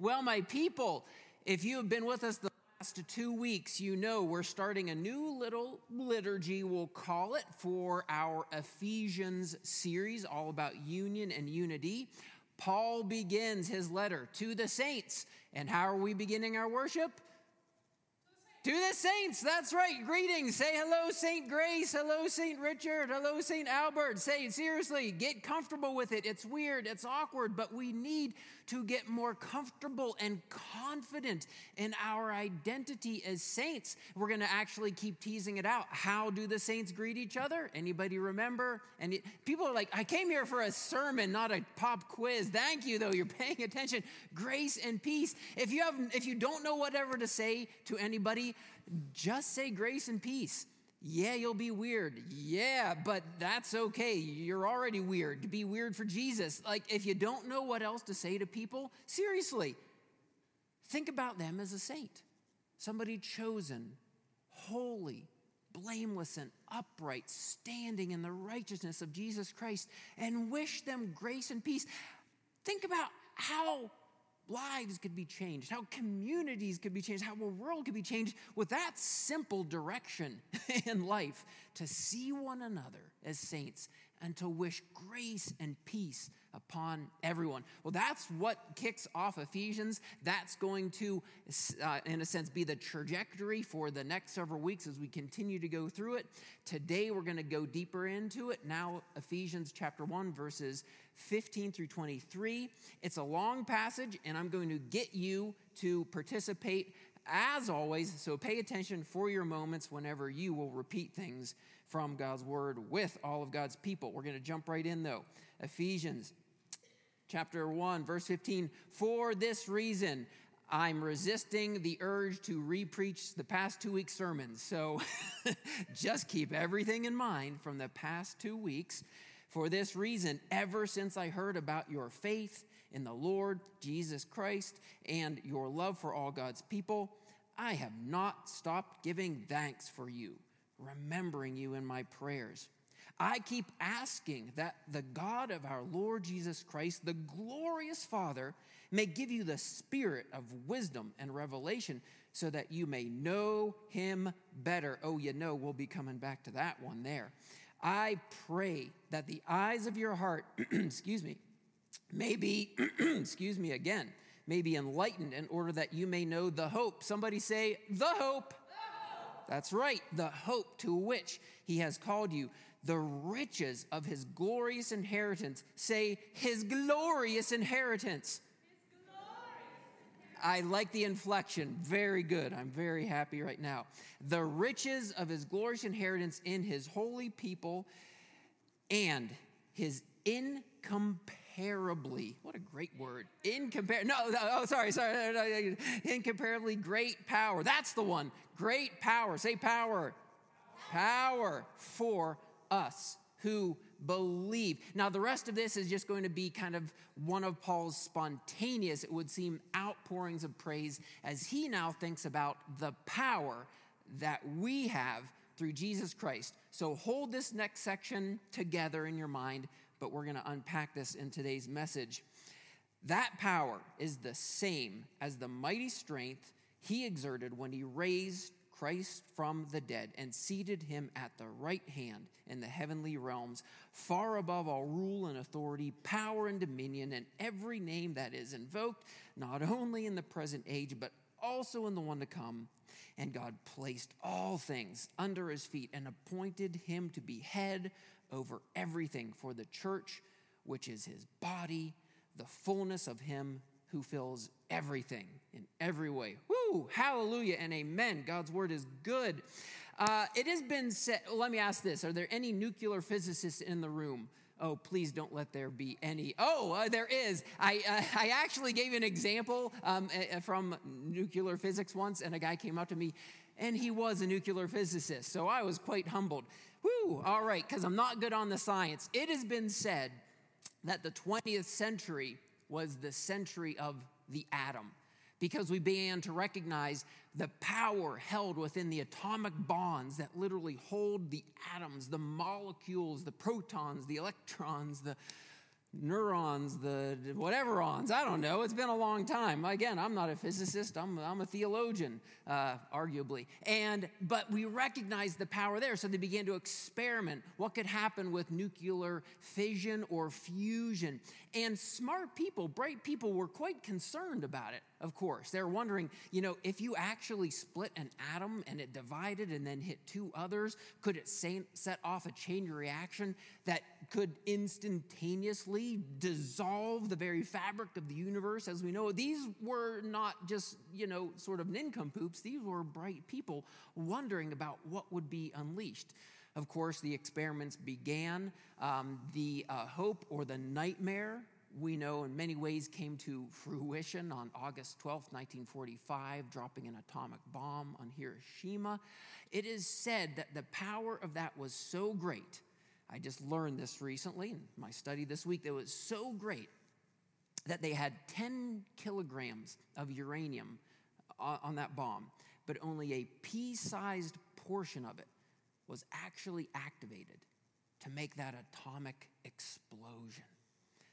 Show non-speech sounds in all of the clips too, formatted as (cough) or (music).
Well, my people, if you have been with us the last two weeks, you know we're starting a new little liturgy, we'll call it, for our Ephesians series, all about union and unity. Paul begins his letter to the saints. And how are we beginning our worship? To the saints, that's right. Greetings. Say hello, Saint Grace. Hello, Saint Richard. Hello, Saint Albert. Say seriously. Get comfortable with it. It's weird, it's awkward, but we need to get more comfortable and confident in our identity as saints. We're going to actually keep teasing it out. How do the saints greet each other? Anybody remember? And people are like, I came here for a sermon, not a pop quiz. Thank you, though. You're paying attention. Grace and peace. If you have, if you don't know whatever to say to anybody, just say grace and peace. Yeah, you'll be weird. Yeah, but that's okay. You're already weird. To be weird for Jesus. Like, if you don't know what else to say to people, seriously, think about them as a saint, somebody chosen, holy, blameless, and upright, standing in the righteousness of Jesus Christ, and wish them grace and peace. Think about how lives could be changed, how communities could be changed, how a world could be changed with that simple direction (laughs) in life to see one another as saints and to wish grace and peace upon everyone. Well, that's what kicks off Ephesians. That's going to, uh, in a sense, be the trajectory for the next several weeks as we continue to go through it. Today, we're going to go deeper into it. Now, Ephesians chapter 1, verses 15 through 23. It's a long passage, and I'm going to get you to participate as always, so pay attention for your moments whenever you will repeat things from God's word with all of God's people. We're going to jump right in though. Ephesians chapter 1, verse 15. For this reason, I'm resisting the urge to repreach the past two weeks' sermons. So (laughs) just keep everything in mind from the past two weeks. For this reason, ever since I heard about your faith in the Lord Jesus Christ and your love for all God's people, I have not stopped giving thanks for you, remembering you in my prayers. I keep asking that the God of our Lord Jesus Christ, the glorious Father, may give you the spirit of wisdom and revelation so that you may know him better. Oh, you know, we'll be coming back to that one there. I pray that the eyes of your heart, (clears throat) excuse me, may be, (clears throat) excuse me again, may be enlightened in order that you may know the hope. Somebody say, the hope. That's right, the hope to which he has called you, the riches of his glorious inheritance. Say, his glorious inheritance. I like the inflection. Very good. I'm very happy right now. The riches of his glorious inheritance in his holy people and his incomparably, what a great word. Incompar, no, no, oh, sorry, sorry. Incomparably great power. That's the one. Great power. Say power. Power for us who believe. Now, the rest of this is just going to be kind of one of Paul's spontaneous, it would seem, outpourings of praise as he now thinks about the power that we have through Jesus Christ. So hold this next section together in your mind, but we're going to unpack this in today's message. That power is the same as the mighty strength he exerted when he raised Christ from the dead and seated him at the right hand in the heavenly realms, far above all rule and authority, power and dominion, and every name that is invoked, not only in the present age, but also in the one to come. And God placed all things under his feet and appointed him to be head over everything for the church, which is his body, the fullness of him who fills everything in every way. Woo! Hallelujah and amen. God's word is good. Uh, it has been said, let me ask this Are there any nuclear physicists in the room? Oh, please don't let there be any. Oh, uh, there is. I, uh, (laughs) I actually gave an example um, from nuclear physics once, and a guy came up to me, and he was a nuclear physicist. So I was quite humbled. Woo, all right, because I'm not good on the science. It has been said that the 20th century was the century of the atom because we began to recognize the power held within the atomic bonds that literally hold the atoms, the molecules, the protons, the electrons, the neurons, the whatever ons. I don't know. It's been a long time. Again, I'm not a physicist. I'm, I'm a theologian, uh, arguably. And but we recognize the power there, so they began to experiment. What could happen with nuclear fission or fusion? And smart people, bright people, were quite concerned about it. Of course, they're wondering, you know, if you actually split an atom and it divided and then hit two others, could it set off a chain reaction that could instantaneously dissolve the very fabric of the universe as we know it. These were not just, you know, sort of nincompoops. These were bright people wondering about what would be unleashed. Of course, the experiments began. Um, the uh, hope or the nightmare, we know in many ways, came to fruition on August 12, 1945, dropping an atomic bomb on Hiroshima. It is said that the power of that was so great I just learned this recently in my study this week that was so great that they had 10 kilograms of uranium on that bomb, but only a pea sized portion of it was actually activated to make that atomic explosion.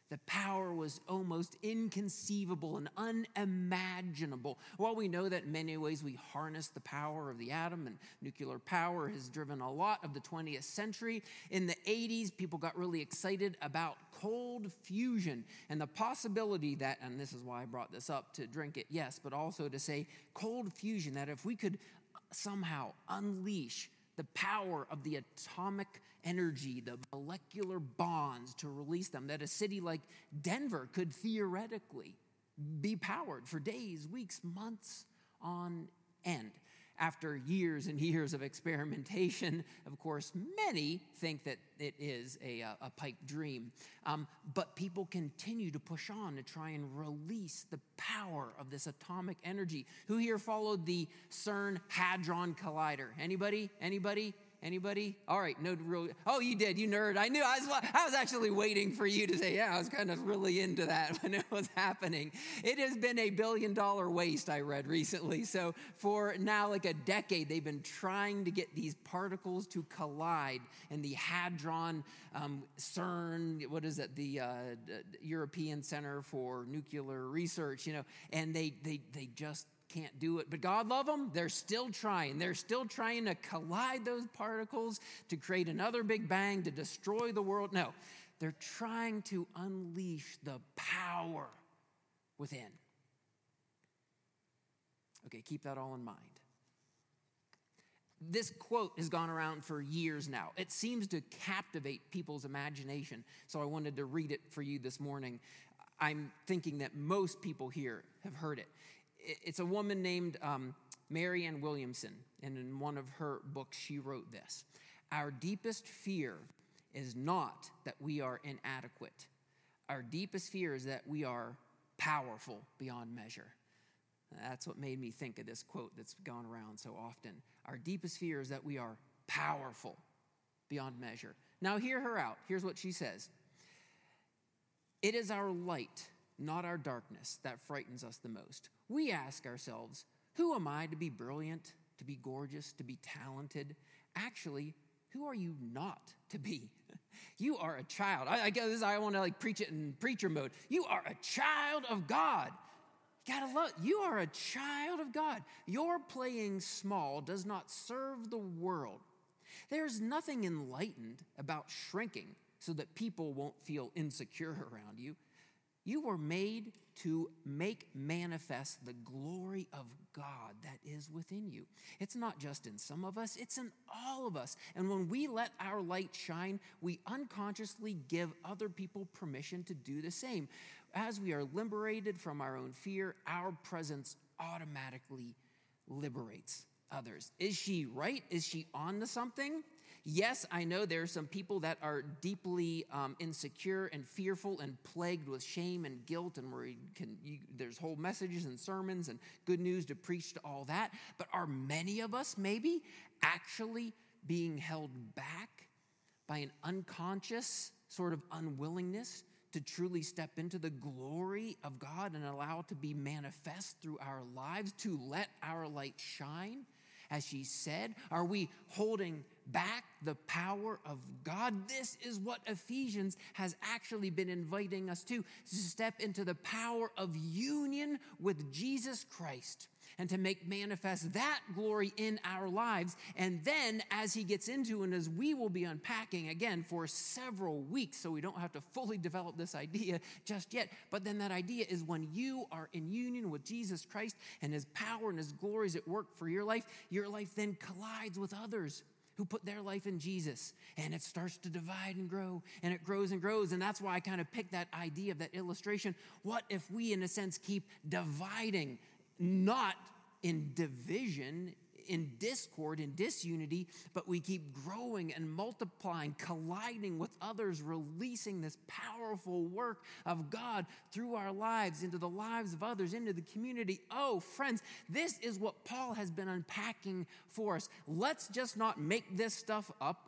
The power was almost inconceivable and unimaginable. While we know that in many ways we harness the power of the atom and nuclear power has driven a lot of the 20th century, in the 80s, people got really excited about cold fusion and the possibility that, and this is why I brought this up to drink it, yes, but also to say cold fusion, that if we could somehow unleash the power of the atomic energy, the molecular bonds to release them, that a city like Denver could theoretically be powered for days, weeks, months on end after years and years of experimentation. Of course, many think that it is a, uh, a pipe dream. Um, but people continue to push on to try and release the power of this atomic energy. Who here followed the CERN Hadron Collider? Anybody? Anybody? Anybody? All right, no real. Oh, you did, you nerd. I knew. I was. I was actually waiting for you to say, "Yeah." I was kind of really into that (laughs) when it was happening. It has been a billion-dollar waste. I read recently. So for now, like a decade, they've been trying to get these particles to collide in the hadron, um, CERN. What is it? The uh, European Center for Nuclear Research. You know, and they they they just can't do it. But God love them, they're still trying. They're still trying to collide those particles to create another big bang to destroy the world. No, they're trying to unleash the power within. Okay, keep that all in mind. This quote has gone around for years now. It seems to captivate people's imagination, so I wanted to read it for you this morning. I'm thinking that most people here have heard it it's a woman named um, Marianne Williamson, and in one of her books, she wrote this Our deepest fear is not that we are inadequate, our deepest fear is that we are powerful beyond measure. That's what made me think of this quote that's gone around so often. Our deepest fear is that we are powerful beyond measure. Now, hear her out. Here's what she says It is our light, not our darkness, that frightens us the most we ask ourselves, who am I to be brilliant, to be gorgeous, to be talented? Actually, who are you not to be? (laughs) You are a child. I, I guess I want to like preach it in preacher mode. You are a child of God. You gotta love. You are a child of God. Your playing small does not serve the world. There's nothing enlightened about shrinking so that people won't feel insecure (laughs) around you. You were made to make manifest the glory of God that is within you. It's not just in some of us, it's in all of us. And when we let our light shine, we unconsciously give other people permission to do the same. As we are liberated from our own fear, our presence automatically liberates others. Is she right? Is she on to something? Yes, I know there are some people that are deeply um, insecure and fearful and plagued with shame and guilt, and where there's whole messages and sermons and good news to preach to all that. But are many of us maybe actually being held back by an unconscious sort of unwillingness to truly step into the glory of God and allow it to be manifest through our lives, to let our light shine? As she said, are we holding back the power of God. This is what Ephesians has actually been inviting us to, to step into the power of union with Jesus Christ and to make manifest that glory in our lives. And then, as he gets into, and as we will be unpacking again for several weeks, so we don't have to fully develop this idea just yet, but then that idea is when you are in union with Jesus Christ and his power and his glories at work for your life, your life then collides with others who put their life in Jesus. And it starts to divide and grow, and it grows and grows. And that's why I kind of picked that idea of that illustration. What if we, in a sense, keep dividing not in division, in discord, in disunity, but we keep growing and multiplying, colliding with others, releasing this powerful work of God through our lives, into the lives of others, into the community. Oh, friends, this is what Paul has been unpacking for us. Let's just not make this stuff up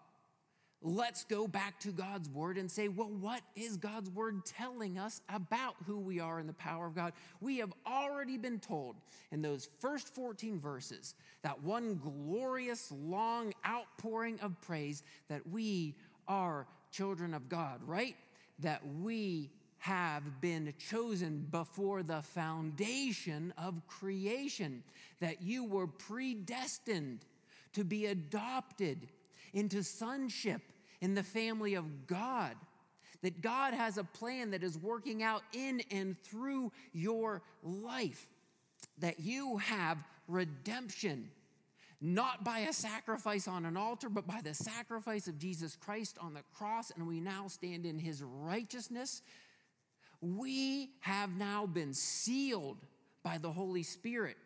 let's go back to God's word and say, well, what is God's word telling us about who we are in the power of God? We have already been told in those first 14 verses, that one glorious, long outpouring of praise, that we are children of God, right? That we have been chosen before the foundation of creation, that you were predestined to be adopted into sonship in the family of God. That God has a plan that is working out in and through your life. That you have redemption, not by a sacrifice on an altar, but by the sacrifice of Jesus Christ on the cross, and we now stand in his righteousness. We have now been sealed by the Holy Spirit,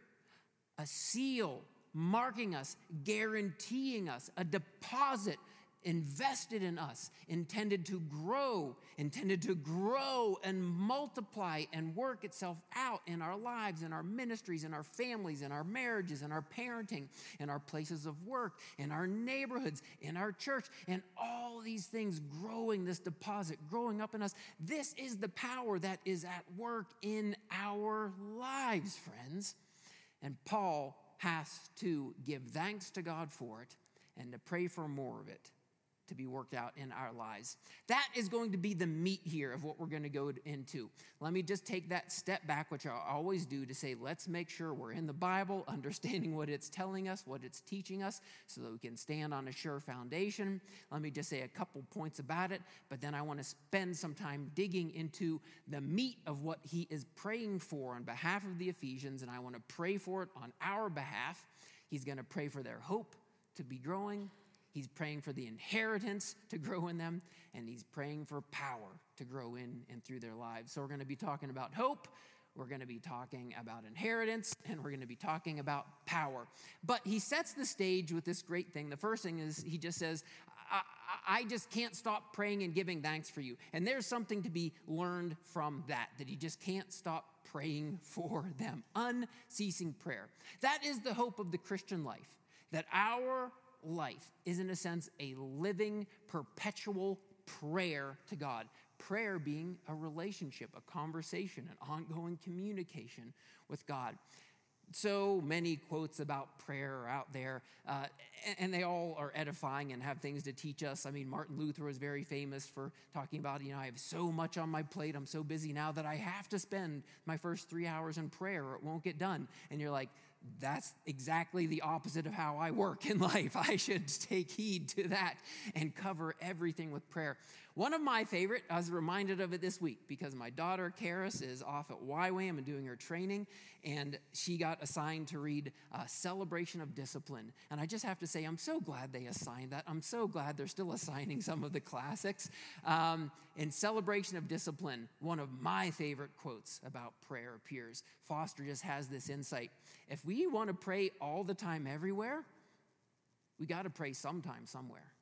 a seal marking us, guaranteeing us, a deposit invested in us, intended to grow, intended to grow and multiply and work itself out in our lives, in our ministries, in our families, in our marriages, in our parenting, in our places of work, in our neighborhoods, in our church, and all these things growing this deposit, growing up in us. This is the power that is at work in our lives, friends. And Paul has to give thanks to God for it and to pray for more of it to be worked out in our lives. That is going to be the meat here of what we're going to go into. Let me just take that step back, which I always do, to say, let's make sure we're in the Bible, (laughs) understanding what it's telling us, what it's teaching us, so that we can stand on a sure foundation. Let me just say a couple points about it, but then I want to spend some time digging into the meat of what he is praying for on behalf of the Ephesians, and I want to pray for it on our behalf. He's going to pray for their hope to be growing He's praying for the inheritance to grow in them, and he's praying for power to grow in and through their lives. So, we're going to be talking about hope, we're going to be talking about inheritance, and we're going to be talking about power. But he sets the stage with this great thing. The first thing is he just says, I, I just can't stop praying and giving thanks for you. And there's something to be learned from that, that he just can't stop praying for them. Unceasing prayer. That is the hope of the Christian life, that our life is, in a sense, a living, perpetual prayer to God. Prayer being a relationship, a conversation, an ongoing communication with God. So many quotes about prayer are out there, uh, and they all are edifying and have things to teach us. I mean, Martin Luther was very famous for talking about, you know, I have so much on my plate, I'm so busy now that I have to spend my first three hours in prayer or it won't get done. And you're like, that's exactly the opposite of how I work in (laughs) life. I should take heed to that and cover everything with prayer. One of my favorite, I was reminded of it this week because my daughter, Karis, is off at YWAM and doing her training, and she got assigned to read uh, Celebration of Discipline. And I just have to say, I'm so glad they assigned that. I'm so glad they're still assigning some of the classics. Um, in Celebration of Discipline, one of my favorite quotes about prayer appears. Foster just has this insight. If we want to pray all the time, everywhere, we got to pray sometime, somewhere.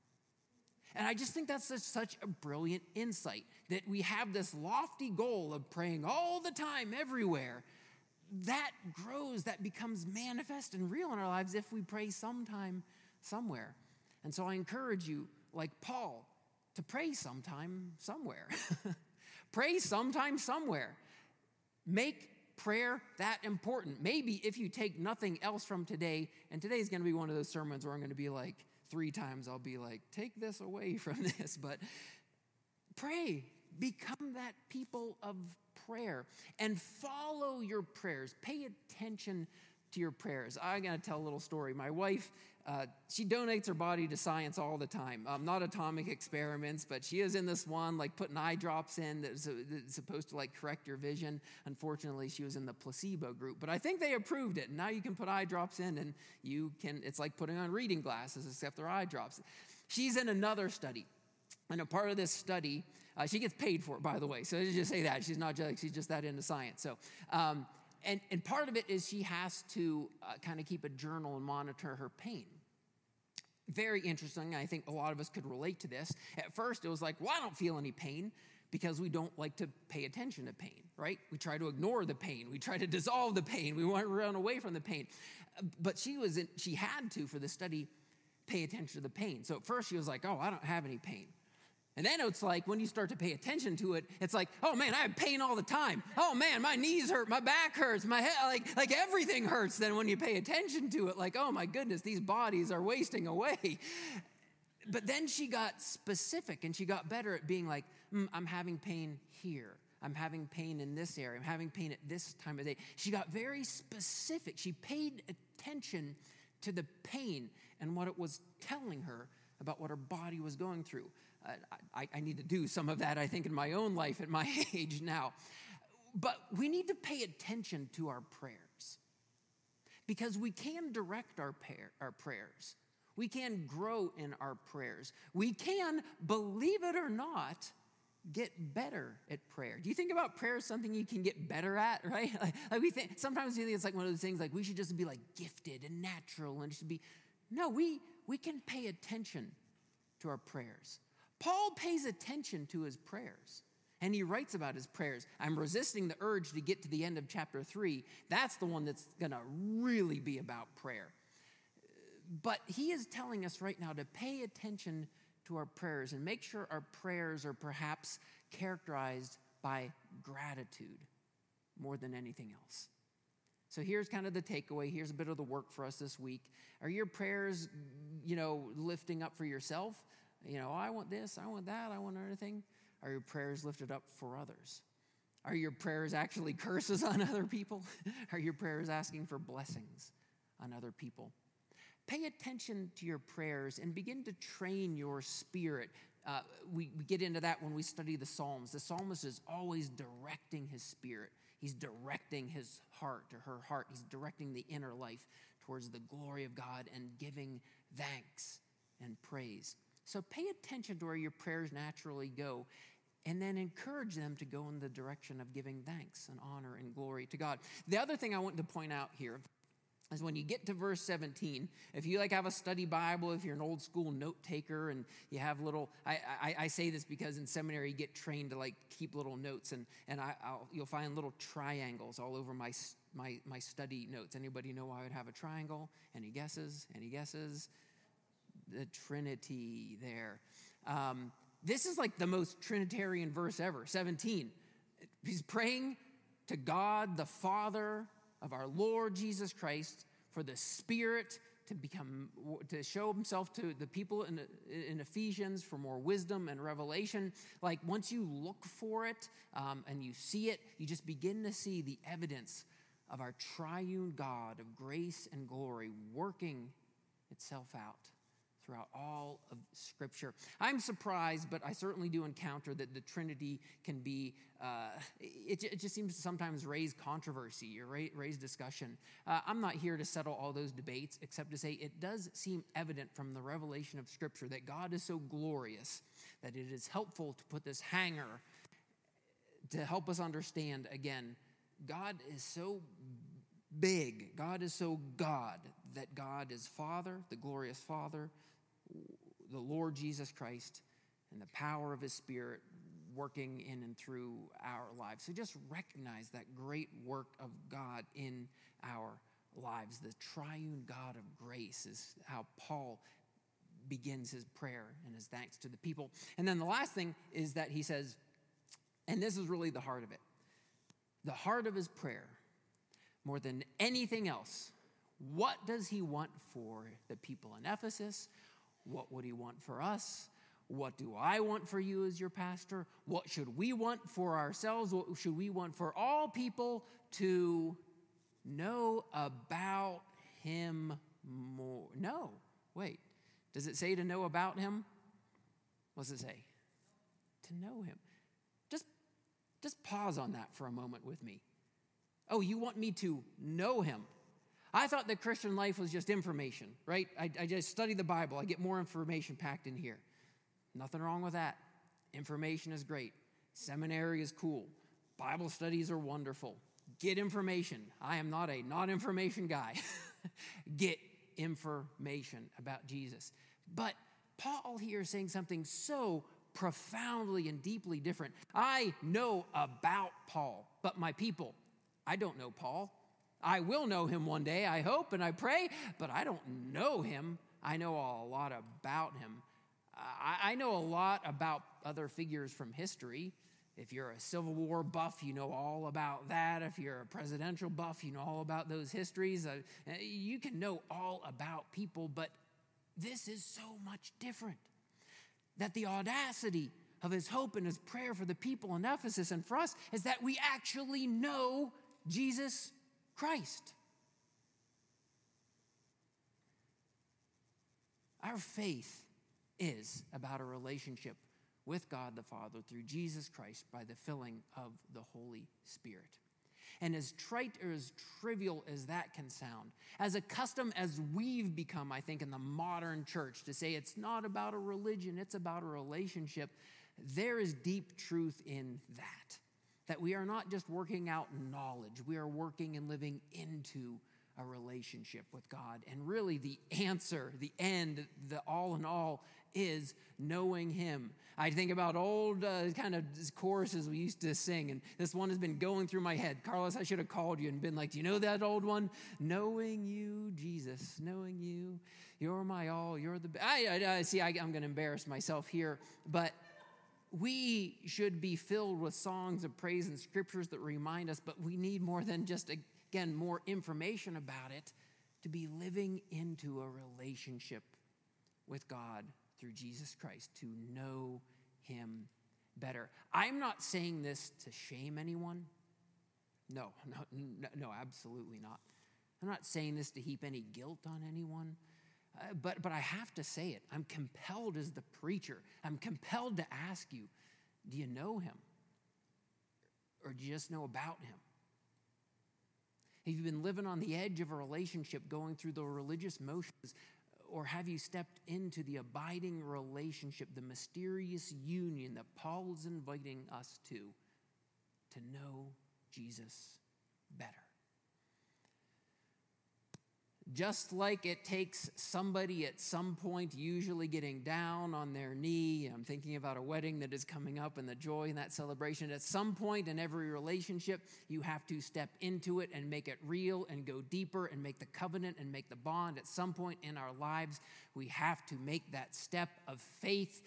And I just think that's such, such, a brilliant insight that we have this lofty goal of praying all the time, everywhere. That grows, that becomes manifest and real in our lives if we pray sometime, somewhere. And so I encourage you, like Paul, to pray sometime, somewhere. (laughs) pray sometime, somewhere. Make prayer that important. Maybe if you take nothing else from today, and today is going to be one of those sermons where I'm going to be like, three times I'll be like, take this away (laughs) from this. But pray, become that people of prayer and follow your prayers. Pay attention to your prayers. Going to tell a little story. My wife, uh, she donates her body to science all the time. Um, not atomic experiments, but she is in this one, like putting eye drops in that's, that's supposed to like correct your vision. Unfortunately, she was in the placebo group, but I think they approved it. Now you can put eye drops in, and you can. It's like putting on reading glasses, except they're eye drops. She's in another study, and a part of this study, uh, she gets paid for it, by the way. So just say that she's not just she's just that into science. So. Um, and, and part of it is she has to uh, kind of keep a journal and monitor her pain. Very interesting. I think a lot of us could relate to this. At first, it was like, well, I don't feel any pain because we don't like to pay attention to pain, right? We try to ignore the pain. We try to dissolve the pain. We want to run away from the pain. But she was in, she had to for the study pay attention to the pain. So at first she was like, "Oh, I don't have any pain." And then it's like when you start to pay attention to it, it's like, oh man, I have pain all the time. Oh man, my knees hurt, my back hurts, my head, like, like everything hurts. Then when you pay attention to it, like, oh my goodness, these bodies are wasting away. (laughs) But then she got specific and she got better at being like, mm, I'm having pain here. I'm having pain in this area. I'm having pain at this time of day. She got very specific. She paid attention to the pain and what it was telling her about what her body was going through. I, I need to do some of that, I think, in my own life at my (laughs) age now. But we need to pay attention to our prayers because we can direct our, our prayers. We can grow in our prayers. We can, believe it or not, get better at prayer. Do you think about prayer as something you can get better at, (laughs) right? Like, like, we think sometimes we think it's like one of those things like we should just be like gifted and natural and should be no, we we can pay attention to our prayers. Paul pays attention to his prayers. And he writes about his prayers. I'm resisting the urge to get to the end of chapter three. That's the one that's going to really be about prayer. But he is telling us right now to pay attention to our prayers and make sure our prayers are perhaps characterized by gratitude more than anything else. So here's kind of the takeaway. Here's a bit of the work for us this week. Are your prayers, you know, lifting up for yourself? You know, I want this, I want that, I want anything. Are your prayers lifted up for others? Are your prayers actually curses on (laughs) other people? Are your prayers asking for blessings on other people? Pay attention to your prayers and begin to train your spirit. Uh, we, we get into that when we study the Psalms. The psalmist is always directing his spirit, he's directing his heart or her heart, he's directing the inner life towards the glory of God and giving thanks and praise. So pay attention to where your prayers naturally go and then encourage them to go in the direction of giving thanks and honor and glory to God. The other thing I want to point out here is when you get to verse 17 if you like have a study bible if you're an old school note taker and you have little i, I, I say this because in seminary you get trained to like keep little notes and, and I, will you'll find little triangles all over my, my, my study notes. Anybody know why i would have a triangle? Any guesses? Any guesses the Trinity there. Um, this is like the most Trinitarian verse ever, 17. He's praying to God, the Father of our Lord Jesus Christ, for the Spirit to become to show himself to the people in, in ephesians for more wisdom and revelation like once you look for it um, and you see it you just begin to see the evidence of our triune god of grace and glory working itself out throughout all of Scripture. I'm surprised, but I certainly do encounter that the Trinity can be, uh, it, it, just seems to sometimes raise controversy or raise discussion. Uh, I'm not here to settle all those debates, except to say it does seem evident from the revelation of Scripture that God is so glorious that it is helpful to put this hanger to help us understand again. God is so big. God is so God that God is Father, the glorious Father, the Lord Jesus Christ and the power of his Spirit working in and through our lives. So just recognize that great work of God in our lives. The triune God of grace is how Paul begins his prayer and his thanks to the people. And then the last thing is that he says, and this is really the heart of it the heart of his prayer, more than anything else, what does he want for the people in Ephesus? What would he want for us? What do I want for you as your pastor? What should we want for ourselves? What should we want for all people to know about him more? No. Wait. Does it say to know about him? What does it say? To know him. Just, just pause on that for a moment with me. Oh, you want me to know him? I thought the Christian life was just information, right? I, I just study the Bible, I get more information packed in here. Nothing wrong with that. Information is great. Seminary is cool. Bible studies are wonderful. Get information. I am not a not information guy. (laughs) Get information about Jesus. But Paul here is saying something so profoundly and deeply different. I know about Paul, but my people, I don't know Paul. I will know him one day, I hope and I pray, but I don't know him. I know a lot about him. I, know a lot about other figures from history. If you're a Civil War buff, you know all about that. If you're a presidential buff, you know all about those histories. Uh, you can know all about people, but this is so much different. That the audacity of his hope and his prayer for the people in Ephesus and for us is that we actually know Jesus Christ. Our faith is about a relationship with God the Father through Jesus Christ by the filling of the Holy Spirit. And as trite or as trivial as that can sound, as accustomed as we've become, I think, in the modern church to say it's not about a religion, it's about a relationship, there is deep truth in that. That we are not just working out knowledge, we are working and living into a relationship with God. And really, the answer, the end, the all in all is knowing Him. I think about old uh, kind of choruses we used to sing, and this one has been going through my head. Carlos, I should have called you and been like, Do you know that old one? Knowing you, Jesus, knowing you, you're my all, you're the. I, I, I, see, I, I'm going to embarrass myself here, but we should be filled with songs of praise and scriptures that remind us, but we need more than just, again, more information about it to be living into a relationship with God through Jesus Christ, to know him better. I'm not saying this to shame anyone. No, (laughs) no, no, absolutely not. I'm not saying this to heap any guilt on anyone. Uh, but, but I have to say it. I'm compelled as the preacher. I'm compelled to ask you do you know him? Or do you just know about him? Have you been living on the edge of a relationship, going through the religious motions, or have you stepped into the abiding relationship, the mysterious union that Paul is inviting us to, to know Jesus better? Just like it takes somebody at some point, usually getting down on their knee. I'm thinking about a wedding that is coming up and the joy in that celebration. At some point in every relationship, you have to step into it and make it real and go deeper and make the covenant and make the bond. At some point in our lives, we have to make that step of faith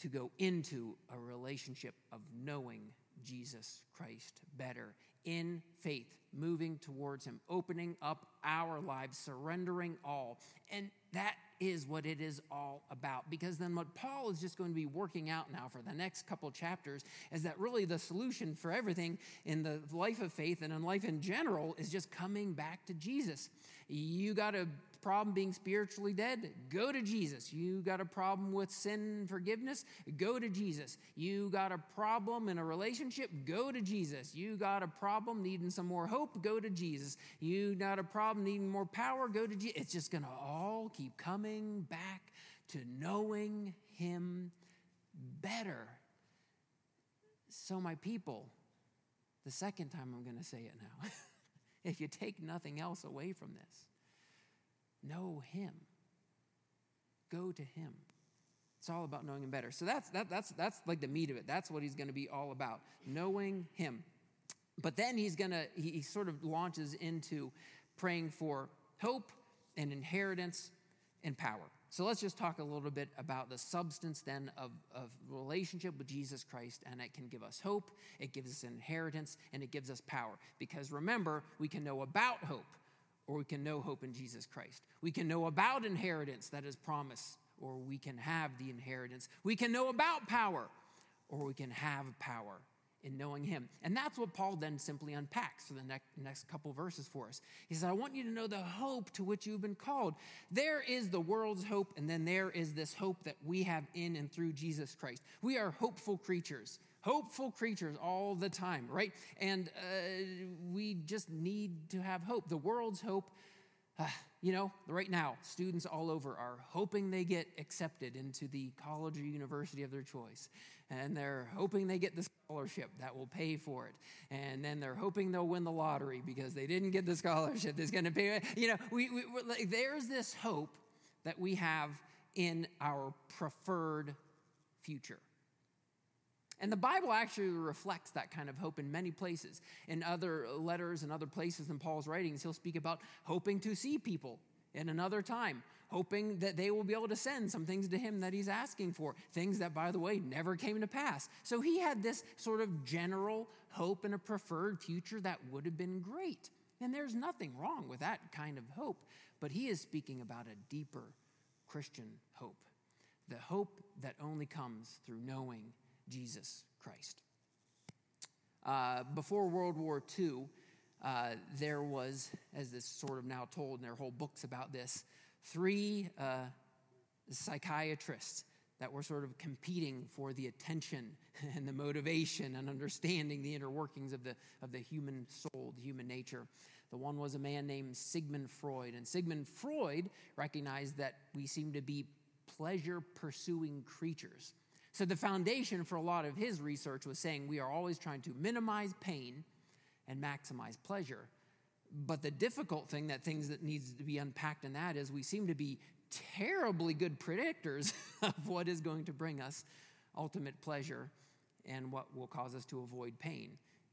to go into a relationship of knowing Jesus Christ better in faith, moving towards Him, opening up our lives, surrendering all. And that is what it is all about. Because then what Paul is just going to be working out now for the next couple chapters is that really the solution for everything in the life of faith and in life in general is just coming back to Jesus. You got to problem being spiritually dead? Go to Jesus. You got a problem with sin and forgiveness? Go to Jesus. You got a problem in a relationship? Go to Jesus. You got a problem needing some more hope? Go to Jesus. You got a problem needing more power? Go to Jesus. It's just going to all keep coming back to knowing Him better. So, my people, the second time I'm going to say it now, (laughs) if you take nothing else away from this, Know Him. Go to Him. It's all about knowing Him better. So that's, that, that's, that's like the meat of it. That's what He's going to be all about knowing Him. But then He's going to, he, he sort of launches into praying for hope and inheritance and power. So let's just talk a little bit about the substance then of, of relationship with Jesus Christ, and it can give us hope, it gives us inheritance, and it gives us power. Because remember, we can know about hope or we can know hope in Jesus Christ. We can know about inheritance that is promised, or we can have the inheritance. We can know about power, or we can have power in knowing him. And that's what Paul then simply unpacks for the next, next couple verses for us. He says, I want you to know the hope to which you've been called. There is the world's hope, and then there is this hope that we have in and through Jesus Christ. We are hopeful creatures. Hopeful creatures all the time, right? And uh, we just need to have hope. The world's hope uh, you know, right now, students all over are hoping they get accepted into the college or university of their choice. And they're hoping they get the scholarship that will pay for it. And then they're hoping they'll win the lottery because they didn't get the scholarship that's going to pay. You know, we, we, like, there's this hope that we have in our preferred future. And the Bible actually reflects that kind of hope in many places. In other letters and other places in Paul's writings, he'll speak about hoping to see people in another time, hoping that they will be able to send some things to him that he's asking for, things that, by the way, never came to pass. So he had this sort of general hope in a preferred future that would have been great. And there's nothing wrong with that kind of hope, but he is speaking about a deeper Christian hope the hope that only comes through knowing Jesus Christ. Uh, before World War II, uh, there was, as this sort of now told, and there are whole books about this, three uh, psychiatrists that were sort of competing for the attention (laughs) and the motivation and understanding the inner workings of the, of the human soul, the human nature. The one was a man named Sigmund Freud. And Sigmund Freud recognized that we seem to be pleasure pursuing creatures. So, the foundation for a lot of his research was saying we are always trying to minimize pain and maximize pleasure. But the difficult thing, that things that needs to be unpacked in that is we seem to be terribly good predictors (laughs) of what is going to bring us ultimate pleasure and what will cause us to avoid pain.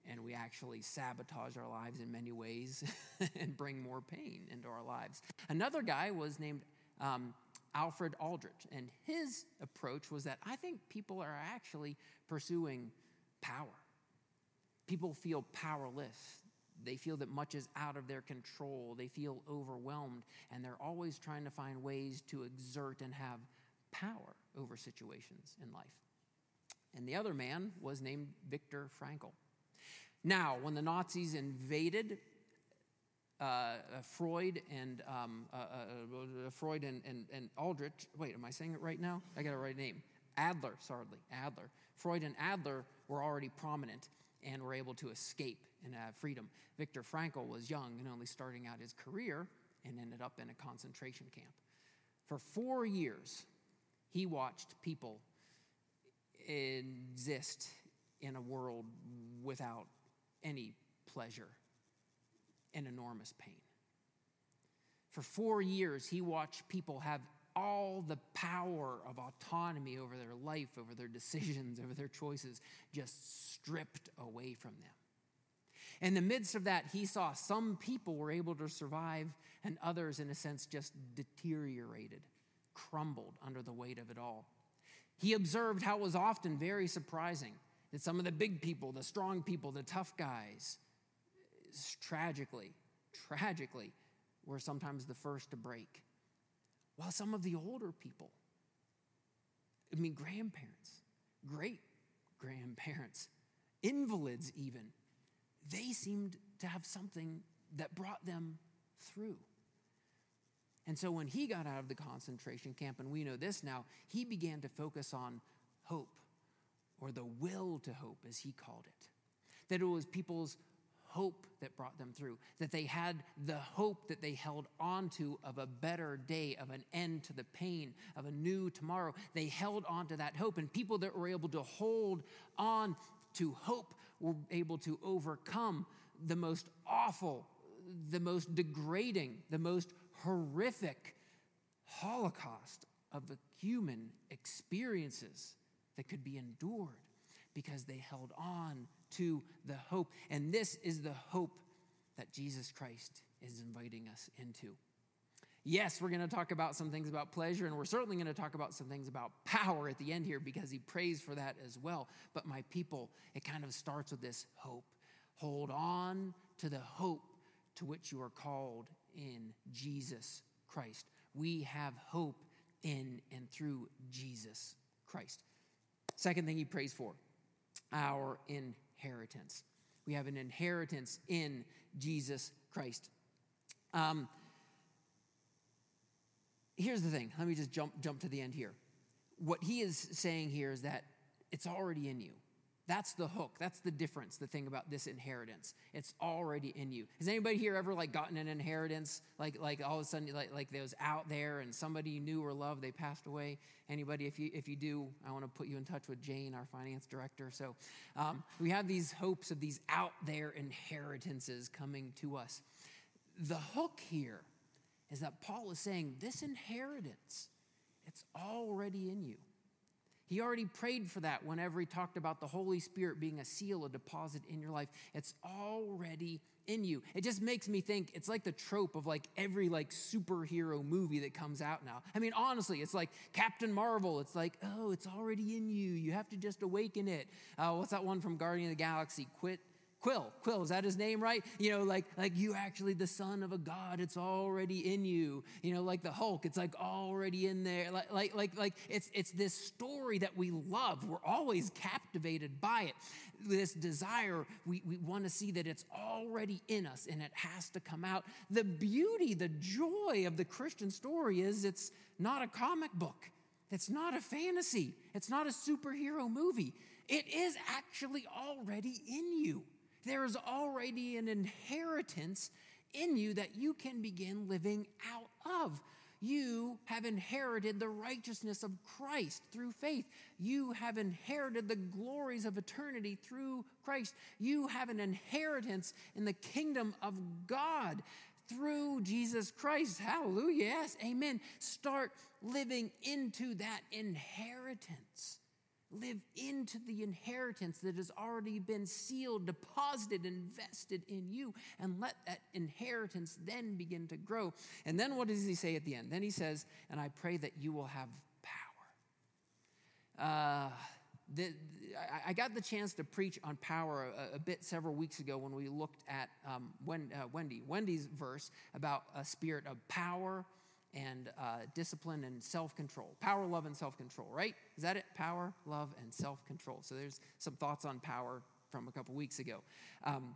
And we actually sabotage our lives in many ways (laughs) and bring more pain into our lives. Another guy was named um, Alfred Aldrich. And his approach was that I think people are actually pursuing power. People feel powerless. They feel that much is out of their control. They feel overwhelmed, and they're always trying to find ways to exert and have power over situations in life. And the other man was named Viktor Frankl. Now, when the Nazis invaded uh, Freud and um, uh, uh, Freud and, and, and Aldrich. Wait, am I saying it right now? I got a right name. Adler, sorry, Adler. Freud and Adler were already prominent and were able to escape and have freedom. Viktor Frankl was young and only starting out his career and ended up in a concentration camp. For four years, he watched people exist in a world without any pleasure and enormous pain. For four years, he watched people have all the power of autonomy over their life, over their (laughs) decisions, over their choices, just stripped away from them. In the midst of that, he saw some people were able to survive, and others, in a sense, just deteriorated, crumbled under the weight of it all. He observed how it was often very surprising that some of the big people, the strong people, the tough guys, tragically, tragically, were sometimes the first to break. While some of the older people, I mean, grandparents, great grandparents, invalids even, they seemed to have something that brought them through. And so when he got out of the concentration camp, and we know this now, he began to focus on hope, or the will to hope, as he called it. That it was people's hope that brought them through, that they had the hope that they held onto of a better day, of an end to the pain, of a new tomorrow. They held on to that hope, and people that were able to hold on to hope were able to overcome the most awful, the most degrading, the most horrific holocaust of the human experiences that could be endured because they held on to the hope. And this is the hope that Jesus Christ is inviting us into. Yes, we're going to talk about some things about pleasure, and we're certainly going to talk about some things about power at the end here because he prays for that as well. But my people, it kind of starts with this hope. Hold on to the hope to which you are called in Jesus Christ. We have hope in and through Jesus Christ. Second thing he prays for our inheritance. We have an inheritance in Jesus Christ. Um, here's the thing. Let me just jump jump to the end here. What he is saying here is that it's already in you. That's the hook. That's the difference, the thing about this inheritance. It's already in you. Has anybody here ever like gotten an inheritance? Like like all of a sudden like like was out there and somebody you knew or loved, they passed away. Anybody, if you if you do, I want to put you in touch with Jane, our finance director. So um, we have these hopes of these out there inheritances coming to us. The hook here is that Paul is saying this inheritance, it's already in you. He already prayed for that whenever he talked about the Holy Spirit being a seal, a deposit in your life. It's already in you. It just makes me think it's like the trope of like every like superhero movie that comes out now. I mean, honestly, it's like Captain Marvel. It's like, oh, it's already in you. You have to just awaken it. Uh, what's that one from Guardian of the Galaxy? Quit Quill, Quill, is that his name, right? You know, like, like you actually the son of a God, it's already in you. You know, like the Hulk, it's like already in there. Like, like, like, like it's, it's this story that we love. We're always captivated by it. This desire, we, we want to see that it's already in us and it has to come out. The beauty, the joy of the Christian story is it's not a comic book. It's not a fantasy. It's not a superhero movie. It is actually already in you. There is already an inheritance in you that you can begin living out of. You have inherited the righteousness of Christ through faith. You have inherited the glories of eternity through Christ. You have an inheritance in the kingdom of God through Jesus Christ. Hallelujah. Yes, amen. Start living into that inheritance. Live into the inheritance that has already been sealed, deposited, invested in you, and let that inheritance then begin to grow. And then what does he say at the end? Then he says, And I pray that you will have power. Uh, the, I got the chance to preach on power a, a bit several weeks ago when we looked at um, uh, Wendy, Wendy's verse about a spirit of power and uh, discipline and self control. Power, love, and self control, right? Is that it? Power, love, and self control. So there's some thoughts on power from a couple weeks ago. Um,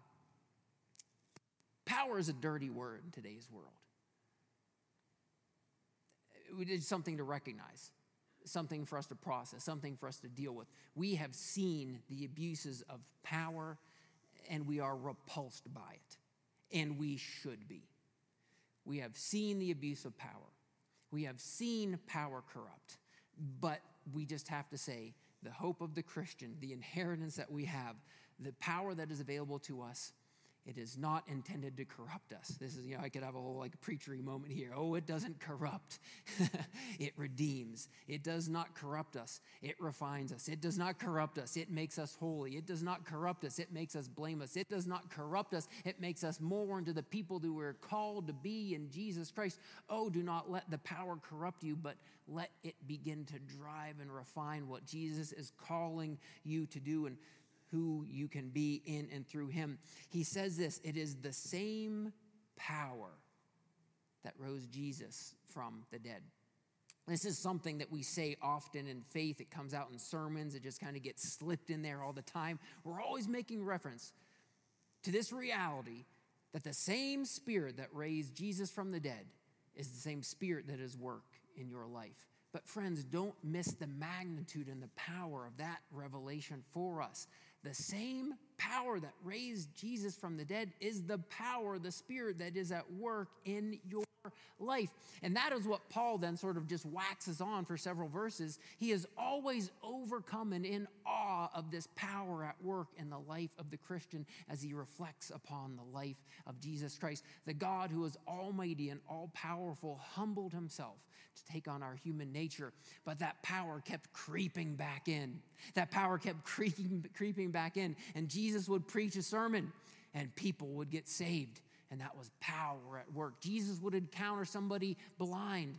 power is a dirty word in today's world. It's something to recognize, something for us to process, something for us to deal with. We have seen the abuses of power and we are repulsed by it, and we should be. We have seen the abuse of power. We have seen power corrupt. But we just have to say the hope of the Christian, the inheritance that we have, the power that is available to us it is not intended to corrupt us. This is, you know, I could have a whole like preachery moment here. Oh, it doesn't corrupt. (laughs) it redeems. It does not corrupt us. It refines us. It does not corrupt us. It makes us holy. It does not corrupt us. It makes us blameless. It does not corrupt us. It makes us more into the people that we're called to be in Jesus Christ. Oh, do not let the power corrupt you, but let it begin to drive and refine what Jesus is calling you to do. And who you can be in and through him. He says this it is the same power that rose Jesus from the dead. This is something that we say often in faith. It comes out in sermons, it just kind of gets slipped in there all the time. We're always making reference to this reality that the same spirit that raised Jesus from the dead is the same spirit that is work in your life. But, friends, don't miss the magnitude and the power of that revelation for us. The same power that raised Jesus from the dead is the power, the spirit that is at work in your life. And that is what Paul then sort of just waxes on for several verses. He is always overcome and in awe of this power at work in the life of the Christian as he reflects upon the life of Jesus Christ. The God who is almighty and all powerful humbled himself to take on our human nature, but that power kept creeping back in. That power kept creeping, creeping back in. And Jesus would preach a sermon and people would get saved and that was power at work. Jesus would encounter somebody blind,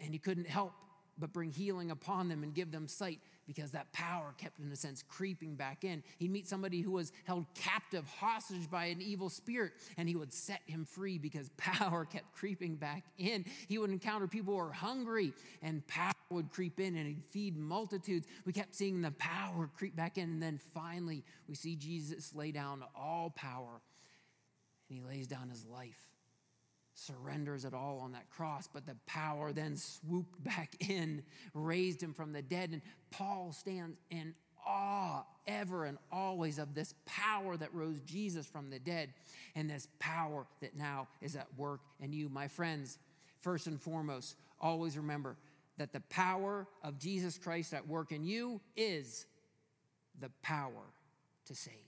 and he couldn't help but bring healing upon them and give them sight. Because that power kept, in a sense, creeping back in. He'd meet somebody who was held captive, hostage by an evil spirit, and he would set him free because (laughs) power kept creeping back in. He would encounter people who were hungry, and power would creep in and he'd feed multitudes. We kept seeing the power creep back in, and then finally, we see Jesus lay down all power, and he lays down his life surrenders it all on that cross, but the power then swooped back (laughs) in, raised him from the dead. And Paul stands in awe ever and always of this power that rose Jesus from the dead and this power that now is at work in you. My friends, first and foremost, always remember that the power of Jesus Christ at work in you is the power to save.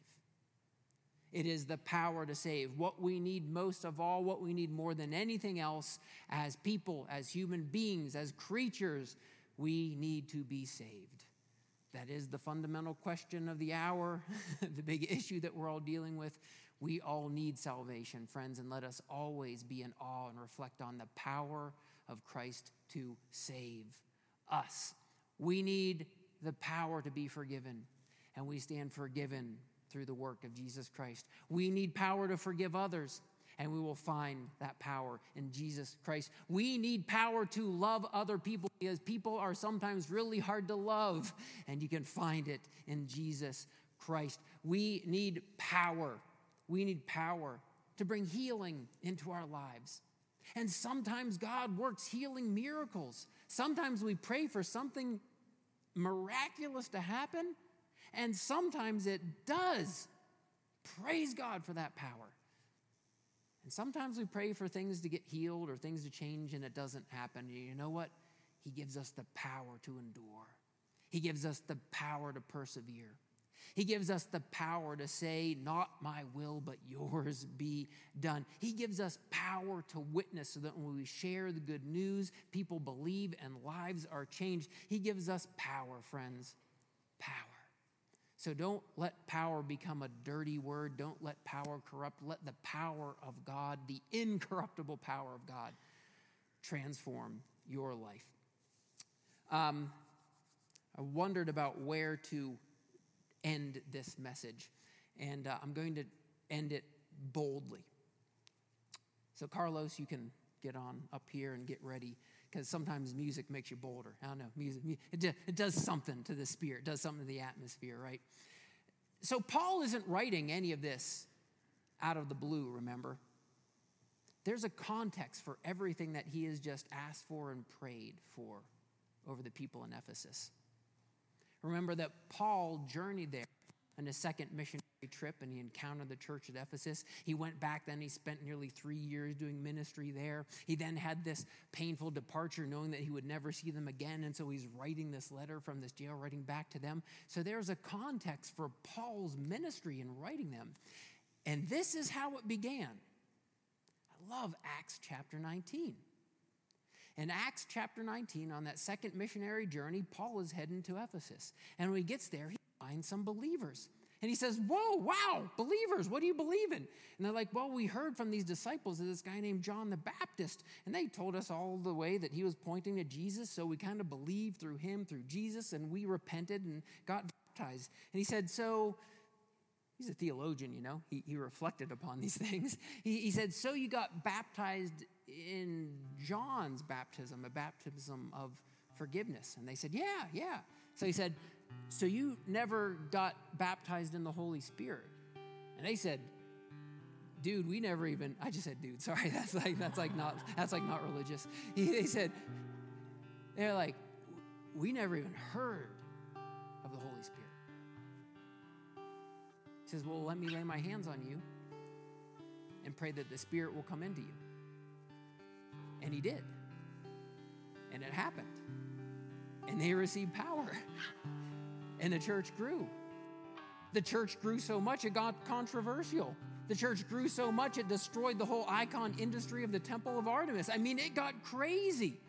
It is the power to save. What we need most of all, what we need more than anything else as people, as human beings, as creatures, we need to be saved. That is the fundamental question of the hour, (laughs) the big issue that we're all dealing with. We all need salvation, friends, and let us always be in awe and reflect on the power of Christ to save us. We need the power to be forgiven, and we stand forgiven through the work of Jesus Christ. We need power to forgive others, and we will find that power in Jesus Christ. We need power to love other people because people are sometimes really hard to love, and you can find it in Jesus Christ. We need power. We need power to bring healing into our lives. And sometimes God works healing miracles. Sometimes we pray for something miraculous to happen, and sometimes it does. Praise God for that power. And sometimes we pray for things to get healed or things to change and it doesn't happen. You know what? He gives us the power to endure, He gives us the power to persevere. He gives us the power to say, Not my will, but yours be done. He gives us power to witness so that when we share the good news, people believe and lives are changed. He gives us power, friends. Power. So don't let power become a dirty word. Don't let power corrupt. Let the power of God, the incorruptible power of God, transform your life. Um, I wondered about where to end this message, and uh, I'm going to end it boldly. So, Carlos, you can get on up here and get ready because sometimes music makes you bolder. I don't know, music, it, it does something to the spirit, does something to the atmosphere, right? So Paul isn't writing any of this out of the blue, remember? There's a context for everything that he has just asked for and prayed for over the people in Ephesus. Remember that Paul journeyed there on his second missionary trip and he encountered the church at Ephesus. He went back then, he spent nearly three years doing ministry there. He then had this painful departure, knowing that he would never see them again. And so he's writing this letter from this jail, writing back to them. So there's a context for Paul's ministry in writing them. And this is how it began. I love Acts chapter 19. In Acts chapter 19, on that second missionary journey, Paul is heading to Ephesus. And when he gets there, he finds some believers. And he says, Whoa, wow, believers, what do you believe in? And they're like, Well, we heard from these disciples of this guy named John the Baptist, and they told us all the way that he was pointing to Jesus, so we kind of believed through him, through Jesus, and we repented and got baptized. And he said, So, he's a theologian, you know, he, he reflected upon these (laughs) things. He, he said, So you got baptized in John's baptism, a baptism of forgiveness. And they said, Yeah, yeah. So he said, so you never got baptized in the Holy Spirit. And they said, dude, we never even, I just said, dude, sorry, (laughs) that's like, that's like not, that's like not religious. (laughs) They said, they're like, we never even heard of the Holy Spirit. He says, well, let me lay my hands on you and pray that the Spirit will come into you. And he did. And it happened. And they received power (laughs) and the church grew. The church grew so much it got controversial. The church grew so much it destroyed the whole icon industry of the Temple of Artemis. I mean, it got crazy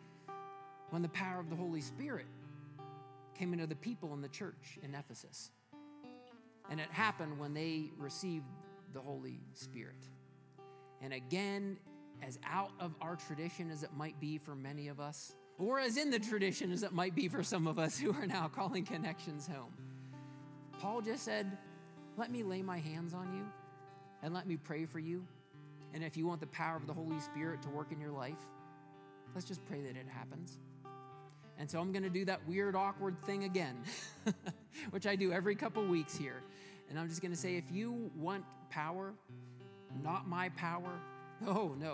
when the power of the Holy Spirit came into the people in the church in Ephesus. And it happened when they received the Holy Spirit. And again, as out of our tradition as it might be for many of us, or as in the tradition as it might be for some of us who are now calling connections home. Paul just said, Let me lay my hands on you and let me pray for you. And if you want the power of the Holy Spirit to work in your life, let's just pray that it happens. And so I'm going to do that weird, awkward thing again, (laughs) which I do every couple weeks here. And I'm just going to say if you want power, not my power, oh no,